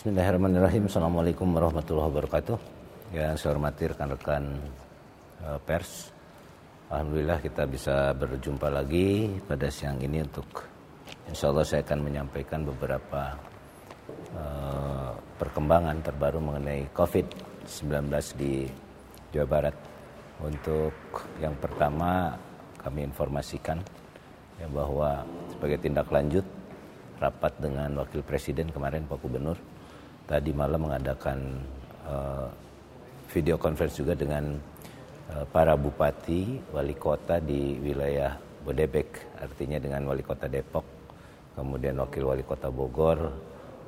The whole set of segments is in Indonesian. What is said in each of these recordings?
Bismillahirrahmanirrahim. Assalamualaikum warahmatullahi wabarakatuh. Yang saya hormati rekan-rekan uh, pers. Alhamdulillah kita bisa berjumpa lagi pada siang ini untuk insya Allah saya akan menyampaikan beberapa uh, perkembangan terbaru mengenai COVID-19 di Jawa Barat. Untuk yang pertama kami informasikan ya bahwa sebagai tindak lanjut rapat dengan Wakil Presiden kemarin Pak Gubernur tadi malam mengadakan uh, video conference juga dengan uh, para bupati, wali kota di wilayah Bodebek, artinya dengan wali kota Depok, kemudian wakil wali kota Bogor,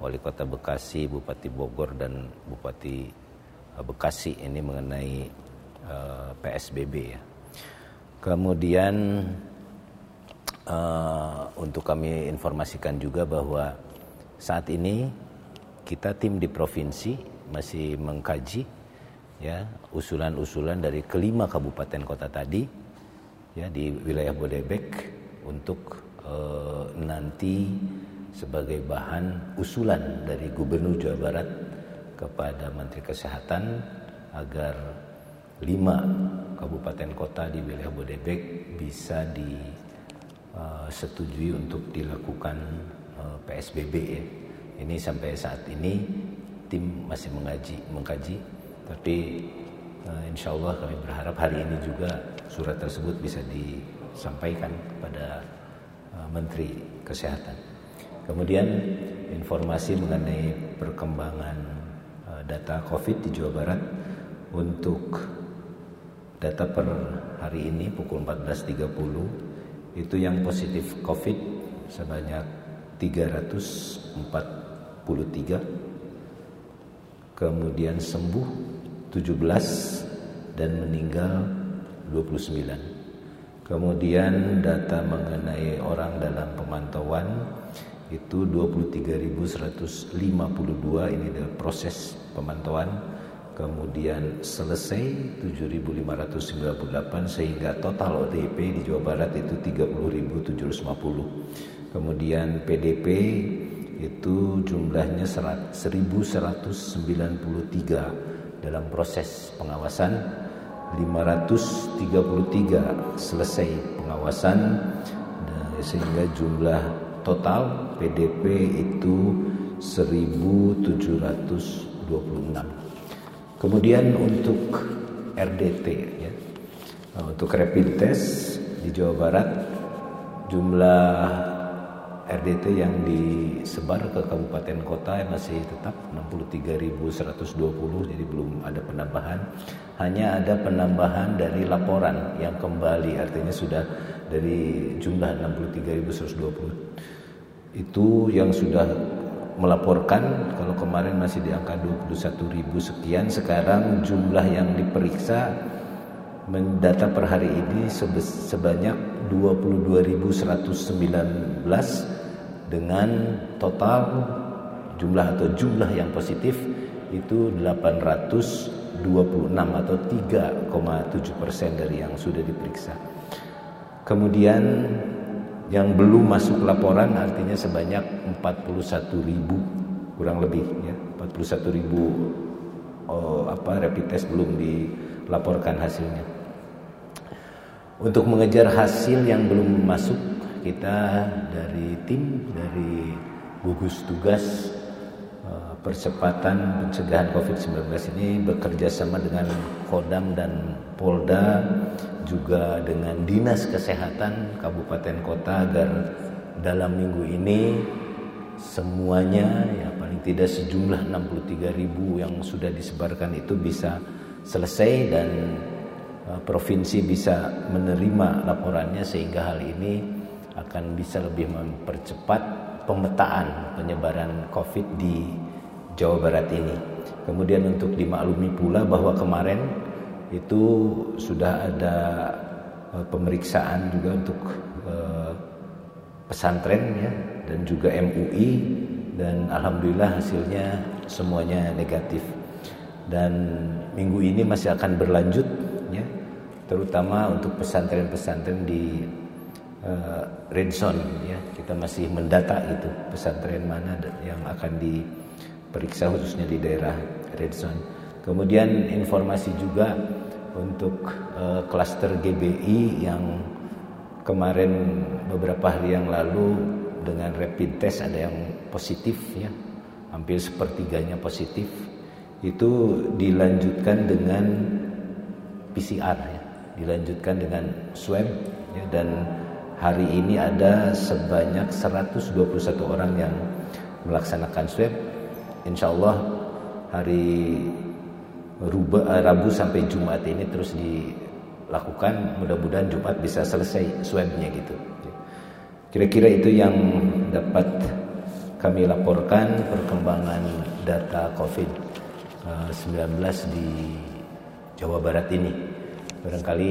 wali kota Bekasi, bupati Bogor dan bupati uh, Bekasi ini mengenai uh, PSBB ya. Kemudian uh, untuk kami informasikan juga bahwa saat ini kita tim di provinsi masih mengkaji ya usulan-usulan dari kelima kabupaten kota tadi ya di wilayah Bodebek untuk uh, nanti sebagai bahan usulan dari Gubernur Jawa Barat kepada Menteri Kesehatan agar lima kabupaten kota di wilayah Bodebek bisa disetujui uh, untuk dilakukan uh, PSBB ya ini sampai saat ini tim masih mengaji, mengkaji, tapi uh, insya Allah kami berharap hari ini juga surat tersebut bisa disampaikan kepada uh, Menteri Kesehatan. Kemudian informasi mengenai perkembangan uh, data COVID di Jawa Barat untuk data per hari ini pukul 14.30 itu yang positif COVID sebanyak 304 43 kemudian sembuh 17 dan meninggal 29 kemudian data mengenai orang dalam pemantauan itu 23.152 ini adalah proses pemantauan. Kemudian selesai 7.598 sehingga total ODP di Jawa Barat itu 30.750 kemudian PDP itu jumlahnya 1193 dalam proses pengawasan 533 selesai pengawasan sehingga jumlah total PDP itu 1726 kemudian untuk RDT ya. Untuk rapid test di Jawa Barat jumlah RDT yang disebar ke kabupaten kota masih tetap 63.120 jadi belum ada penambahan. Hanya ada penambahan dari laporan yang kembali artinya sudah dari jumlah 63.120 itu yang sudah melaporkan kalau kemarin masih di angka 21.000 sekian sekarang jumlah yang diperiksa mendata per hari ini sebanyak 22.119 dengan total jumlah atau jumlah yang positif itu 826 atau 3,7 persen dari yang sudah diperiksa. Kemudian yang belum masuk laporan artinya sebanyak 41 ribu kurang lebih ya 41 ribu oh, apa rapid test belum dilaporkan hasilnya. Untuk mengejar hasil yang belum masuk kita dari tim dari gugus tugas eh, percepatan pencegahan COVID-19 ini bekerja sama dengan Kodam dan Polda juga dengan Dinas Kesehatan Kabupaten Kota agar dalam minggu ini semuanya ya paling tidak sejumlah 63 ribu yang sudah disebarkan itu bisa selesai dan provinsi bisa menerima laporannya sehingga hal ini akan bisa lebih mempercepat pemetaan penyebaran COVID di Jawa Barat ini. Kemudian untuk dimaklumi pula bahwa kemarin itu sudah ada uh, pemeriksaan juga untuk uh, pesantren ya dan juga MUI dan alhamdulillah hasilnya semuanya negatif. Dan minggu ini masih akan berlanjut terutama untuk pesantren-pesantren di uh, red zone ya. Kita masih mendata itu pesantren mana yang akan di periksa khususnya di daerah red. Kemudian informasi juga untuk klaster uh, GBI yang kemarin beberapa hari yang lalu dengan rapid test ada yang positif ya. Hampir sepertiganya positif. Itu dilanjutkan dengan PCR ya dilanjutkan dengan swab ya, dan hari ini ada sebanyak 121 orang yang melaksanakan swab. Insya Allah hari eh, Rabu sampai Jumat ini terus dilakukan. Mudah-mudahan Jumat bisa selesai swabnya gitu. Kira-kira itu yang dapat kami laporkan perkembangan data COVID-19 di Jawa Barat ini barangkali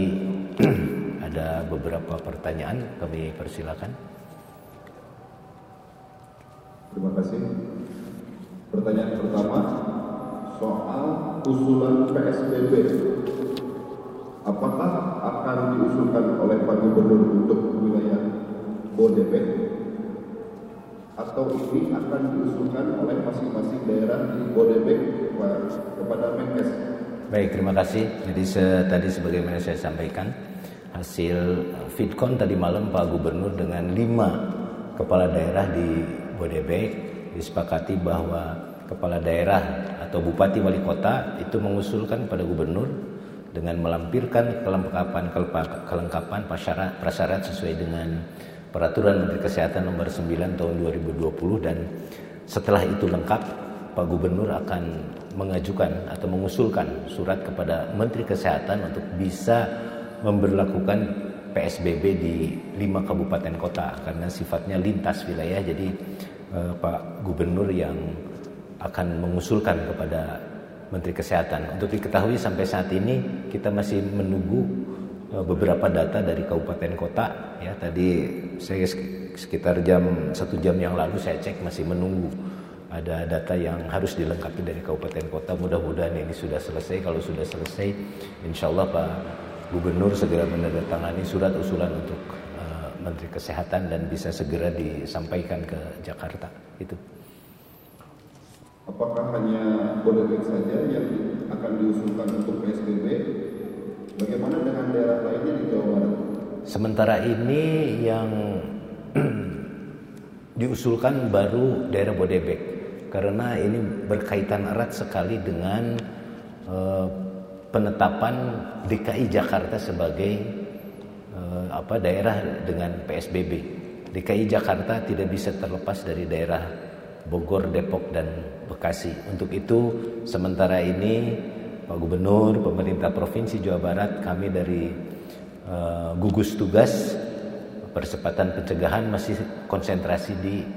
ada beberapa pertanyaan kami persilakan terima kasih Pertanyaan pertama soal usulan PSBB. Apakah akan diusulkan oleh Pak Gubernur untuk wilayah Bodebek atau ini akan diusulkan oleh masing-masing daerah di Bodebek kepada Menkes? Baik, terima kasih. Jadi se tadi sebagaimana saya sampaikan hasil Fitcon tadi malam Pak Gubernur dengan lima kepala daerah di Bodebek disepakati bahwa kepala daerah atau bupati wali kota itu mengusulkan kepada gubernur dengan melampirkan kelengkapan kelengkapan prasyarat, prasyarat sesuai dengan peraturan Menteri Kesehatan nomor 9 tahun 2020 dan setelah itu lengkap Pak Gubernur akan mengajukan atau mengusulkan surat kepada Menteri Kesehatan untuk bisa memberlakukan PSBB di lima kabupaten kota karena sifatnya lintas wilayah jadi uh, Pak Gubernur yang akan mengusulkan kepada Menteri Kesehatan. Untuk diketahui sampai saat ini kita masih menunggu uh, beberapa data dari kabupaten kota. Ya tadi saya sekitar jam satu jam yang lalu saya cek masih menunggu ada data yang harus dilengkapi dari kabupaten kota. Mudah-mudahan ini sudah selesai. Kalau sudah selesai, insya Allah Pak Gubernur segera menandatangani surat usulan untuk Menteri Kesehatan dan bisa segera disampaikan ke Jakarta. Itu. Apakah hanya Bodebek saja yang akan diusulkan untuk PSBB? Bagaimana dengan daerah lainnya di Jawa Barat? Sementara ini yang diusulkan baru daerah Bodebek karena ini berkaitan erat sekali dengan uh, penetapan DKI Jakarta sebagai Eh, apa daerah dengan PSBB. DKI Jakarta tidak bisa terlepas dari daerah Bogor, Depok dan Bekasi. Untuk itu sementara ini Pak Gubernur, pemerintah Provinsi Jawa Barat, kami dari uh, gugus tugas percepatan pencegahan masih konsentrasi di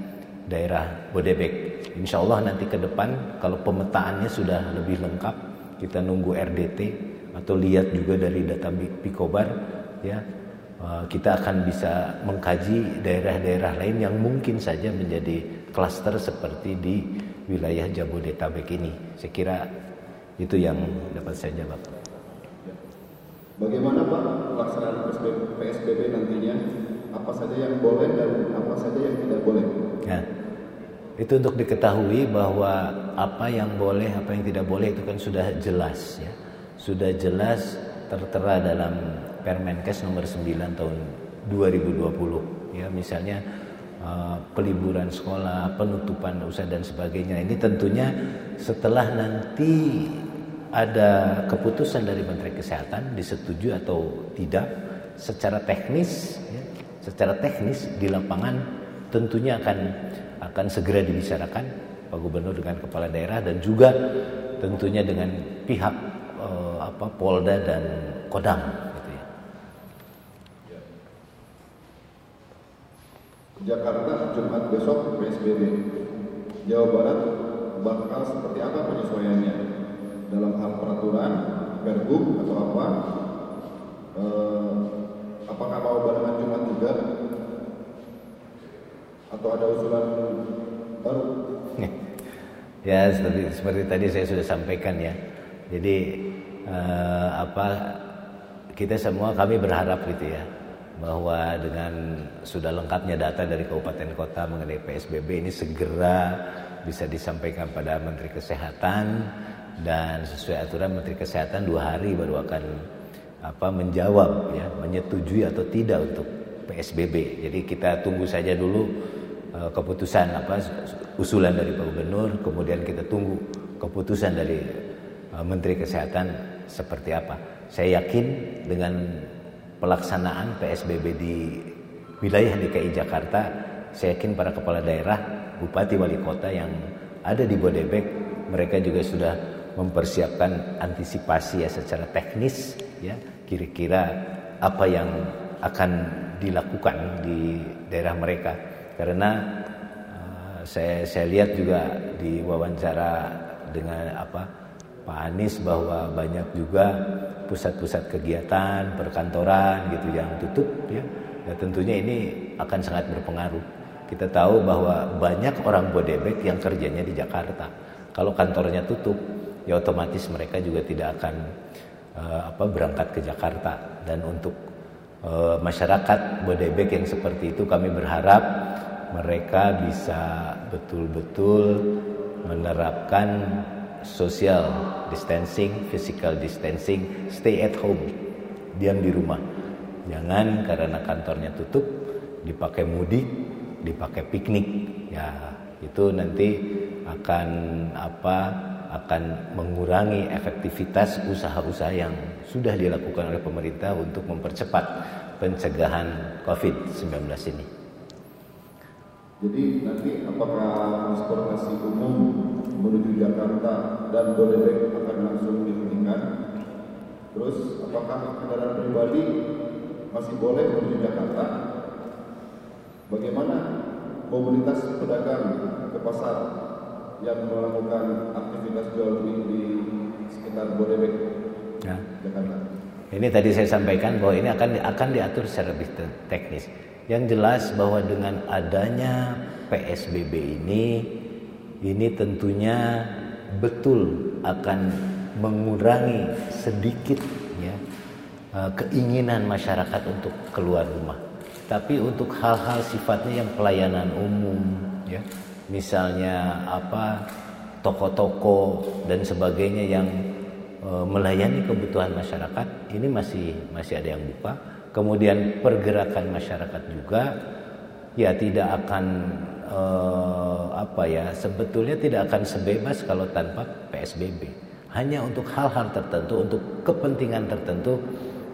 daerah Bodebek. Insya Allah nanti ke depan kalau pemetaannya sudah lebih lengkap, kita nunggu RDT atau lihat juga dari data Pikobar ya Eh, kita akan bisa mengkaji daerah-daerah lain yang mungkin saja menjadi klaster seperti di wilayah Jabodetabek ini. Saya kira itu yang dapat saya jawab. Bagaimana Pak pelaksanaan PSBB nantinya? Apa saja yang boleh dan apa saja yang tidak boleh? Ya. Itu untuk diketahui bahwa apa yang boleh, apa yang tidak boleh itu kan sudah jelas ya. Sudah jelas tertera dalam Permenkes nomor 9 tahun 2020 ya misalnya uh, peliburan sekolah, penutupan usaha dan sebagainya. Ini tentunya setelah nanti ada keputusan dari Menteri Kesehatan disetujui atau tidak secara teknis ya, secara teknis di lapangan tentunya akan akan segera dibicarakan Pak Gubernur dengan kepala daerah dan juga tentunya dengan pihak uh, apa Polda dan Kodam Jakarta Jumat besok PSBB. Jawa Barat bakal seperti apa penyesuaiannya dalam hal peraturan, pergub atau apa? Eh, apakah mau barengan Jumat juga? Atau ada usulan baru? Ya seperti seperti tadi saya sudah sampaikan ya. Jadi eh, apa kita semua kami berharap gitu ya bahwa dengan sudah lengkapnya data dari kabupaten kota mengenai PSBB ini segera bisa disampaikan pada Menteri Kesehatan dan sesuai aturan Menteri Kesehatan dua hari baru akan apa menjawab ya menyetujui atau tidak untuk PSBB. Jadi kita tunggu saja dulu keputusan apa usulan dari Pak Gubernur, kemudian kita tunggu keputusan dari uh, Menteri Kesehatan seperti apa. Saya yakin dengan pelaksanaan PSBB di wilayah DKI Jakarta, saya yakin para kepala daerah, bupati, wali kota yang ada di Bodebek, mereka juga sudah mempersiapkan antisipasi ya secara teknis ya kira-kira apa yang akan dilakukan di daerah mereka karena uh, saya saya lihat juga di wawancara dengan apa Pak Anies bahwa banyak juga pusat-pusat kegiatan perkantoran gitu yang tutup ya. Dan tentunya ini akan sangat berpengaruh. Kita tahu bahwa banyak orang Bodebek yang kerjanya di Jakarta. Kalau kantornya tutup ya otomatis mereka juga tidak akan uh, apa berangkat ke Jakarta. Dan untuk uh, masyarakat Bodebek yang seperti itu kami berharap mereka bisa betul-betul menerapkan social distancing, physical distancing, stay at home, diam di rumah. Jangan karena kantornya tutup dipakai mudik, dipakai piknik. Ya, itu nanti akan apa akan mengurangi efektivitas usaha-usaha yang sudah dilakukan oleh pemerintah untuk mempercepat pencegahan COVID-19 ini. Jadi nanti apakah transportasi umum menuju Jakarta dan Bodebek akan langsung dihentikan? Terus apakah kendaraan pribadi masih boleh menuju Jakarta? Bagaimana mobilitas pedagang ke pasar yang melakukan aktivitas jual beli di sekitar Bodebek, ya. Jakarta. Ini tadi saya sampaikan bahwa ini akan akan diatur secara lebih teknis. Yang jelas bahwa dengan adanya PSBB ini, ini tentunya betul akan mengurangi sedikit ya eh, keinginan masyarakat untuk keluar rumah. Tapi untuk hal-hal sifatnya yang pelayanan umum, ya, misalnya apa toko-toko dan sebagainya yang e, melayani kebutuhan masyarakat ini masih masih ada yang buka. Kemudian pergerakan masyarakat juga ya tidak akan e, apa ya sebetulnya tidak akan sebebas kalau tanpa PSBB. Hanya untuk hal-hal tertentu, untuk kepentingan tertentu,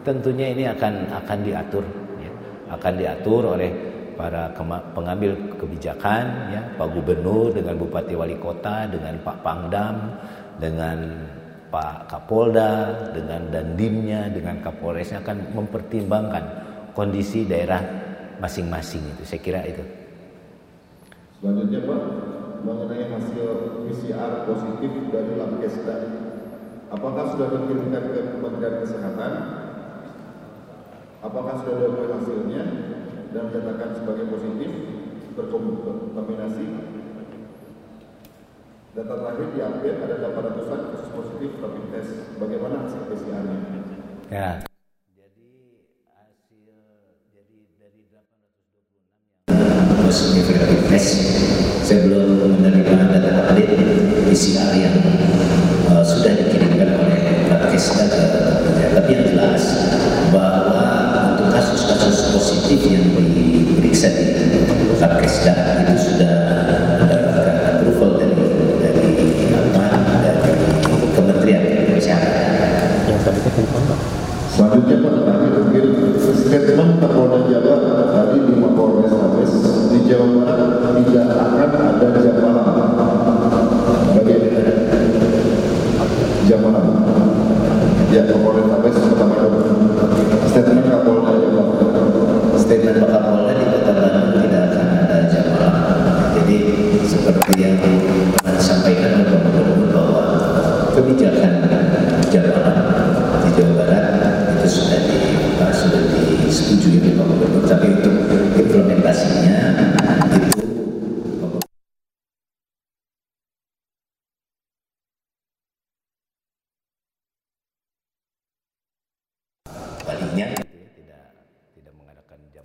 tentunya ini akan akan diatur, ya. akan diatur oleh para pengambil kebijakan ya Pak Gubernur dengan Bupati Wali Kota dengan Pak Pangdam dengan Pak Kapolda dengan Dandimnya dengan Kapolresnya akan mempertimbangkan kondisi daerah masing-masing itu. Saya kira itu. Selanjutnya Pak mengenai hasil PCR positif dari Labkesda apakah sudah dikirimkan ke Kementerian Kesehatan? Apakah sudah ada hasilnya dan dinyatakan sebagai positif berkontaminasi. Data terakhir diambil ada 800-an kasus positif rapid test. Bagaimana hasil PCR-nya? Ya. Statement Kapolda Jawa tadi di Mapolres Mabes di Jawa Barat tidak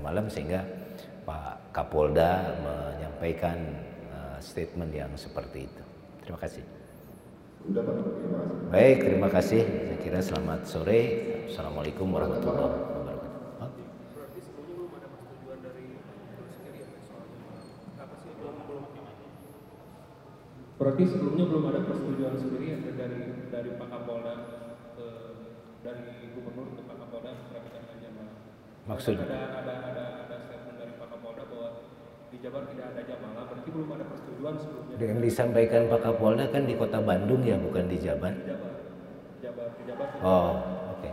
malam sehingga Pak Kapolda menyampaikan uh, statement yang seperti itu. Terima kasih. Baik, terima kasih. Saya kira selamat sore. Assalamualaikum warahmatullahi wabarakatuh. Berarti sebelumnya belum ada persetujuan sendiri ya dari dari Pak Kapolda ke dari Gubernur ke Pak Kapolda terkait dengan jamaah. Maksud- ada ada ada ada statement dari Pak Kapolda bahwa di Jabar tidak ada jamaah, berarti belum ada persetujuan sebelumnya. Yang disampaikan Pak Kapolda kan di Kota Bandung ya, bukan di Jabar. Di Jabar, Jabar, di Jabar. Oh, oke.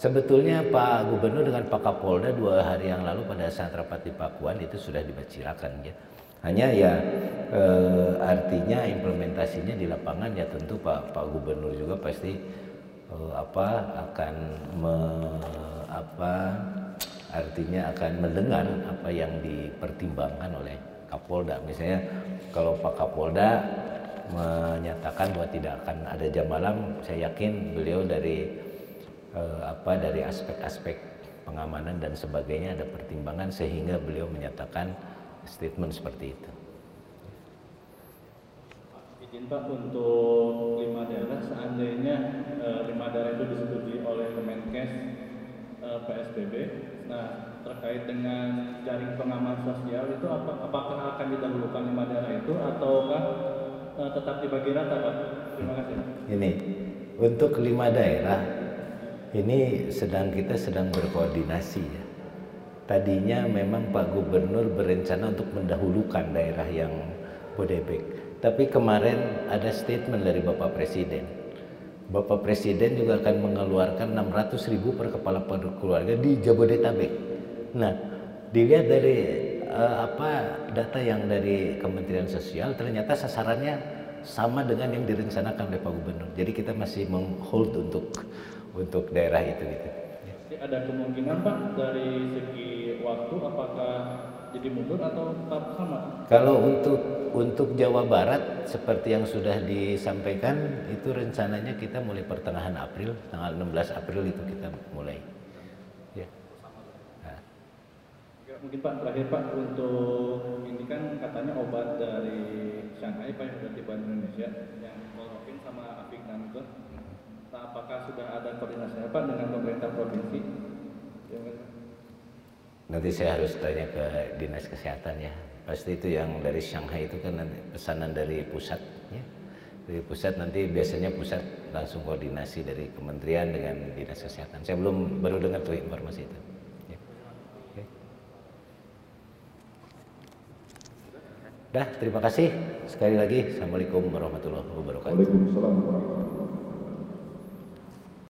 Sebetulnya Pak Gubernur dengan Pak Kapolda dua hari yang lalu pada saat rapat di Pakuan itu sudah dibicarakan ya. Hanya ya eh, artinya implementasinya di lapangan ya tentu Pak Pak Gubernur juga pasti eh, apa akan me, apa artinya akan mendengar apa yang dipertimbangkan oleh Kapolda. Misalnya kalau Pak Kapolda menyatakan bahwa tidak akan ada jam malam, saya yakin beliau dari eh, apa dari aspek-aspek pengamanan dan sebagainya ada pertimbangan sehingga beliau menyatakan statement seperti itu. Izin Pak untuk lima daerah seandainya eh, lima daerah itu disetujui oleh Kemenkes eh, PSBB. Nah terkait dengan jaring pengaman sosial itu apa, apakah akan didahulukan lima daerah itu ataukah eh, tetap dibagi rata Pak? Terima kasih. Ini untuk lima daerah ini sedang kita sedang berkoordinasi ya. Tadinya memang Pak Gubernur berencana untuk mendahulukan daerah yang Bodebek. Tapi kemarin ada statement dari Bapak Presiden. Bapak Presiden juga akan mengeluarkan 600 ribu per kepala keluarga di Jabodetabek. Nah, dilihat dari eh, apa data yang dari Kementerian Sosial ternyata sasarannya sama dengan yang direncanakan oleh Pak Gubernur. Jadi kita masih menghold untuk untuk daerah itu gitu. Ada kemungkinan Pak dari segi waktu apakah jadi mundur atau tetap sama? Kalau untuk untuk Jawa Barat seperti yang sudah disampaikan itu rencananya kita mulai pertengahan April, tanggal 16 April itu kita mulai. Ya. Nah, Ya, mungkin Pak terakhir Pak untuk ini kan katanya obat dari Shanghai Pak yang sudah tiba di Indonesia yang chloroquine sama Avignan itu. Nah, apakah sudah ada koordinasi Pak dengan pemerintah provinsi? Ya, mungkin. nanti saya harus tanya ke dinas kesehatan ya. Pasti itu yang dari Shanghai itu kan pesanan dari pusat ya. Dari pusat nanti biasanya pusat langsung koordinasi dari kementerian dengan dinas kesehatan. Saya belum baru dengar tuh informasi itu. Ya. Oke. Dah, terima kasih sekali lagi. Assalamualaikum warahmatullahi warahmatullahi wabarakatuh.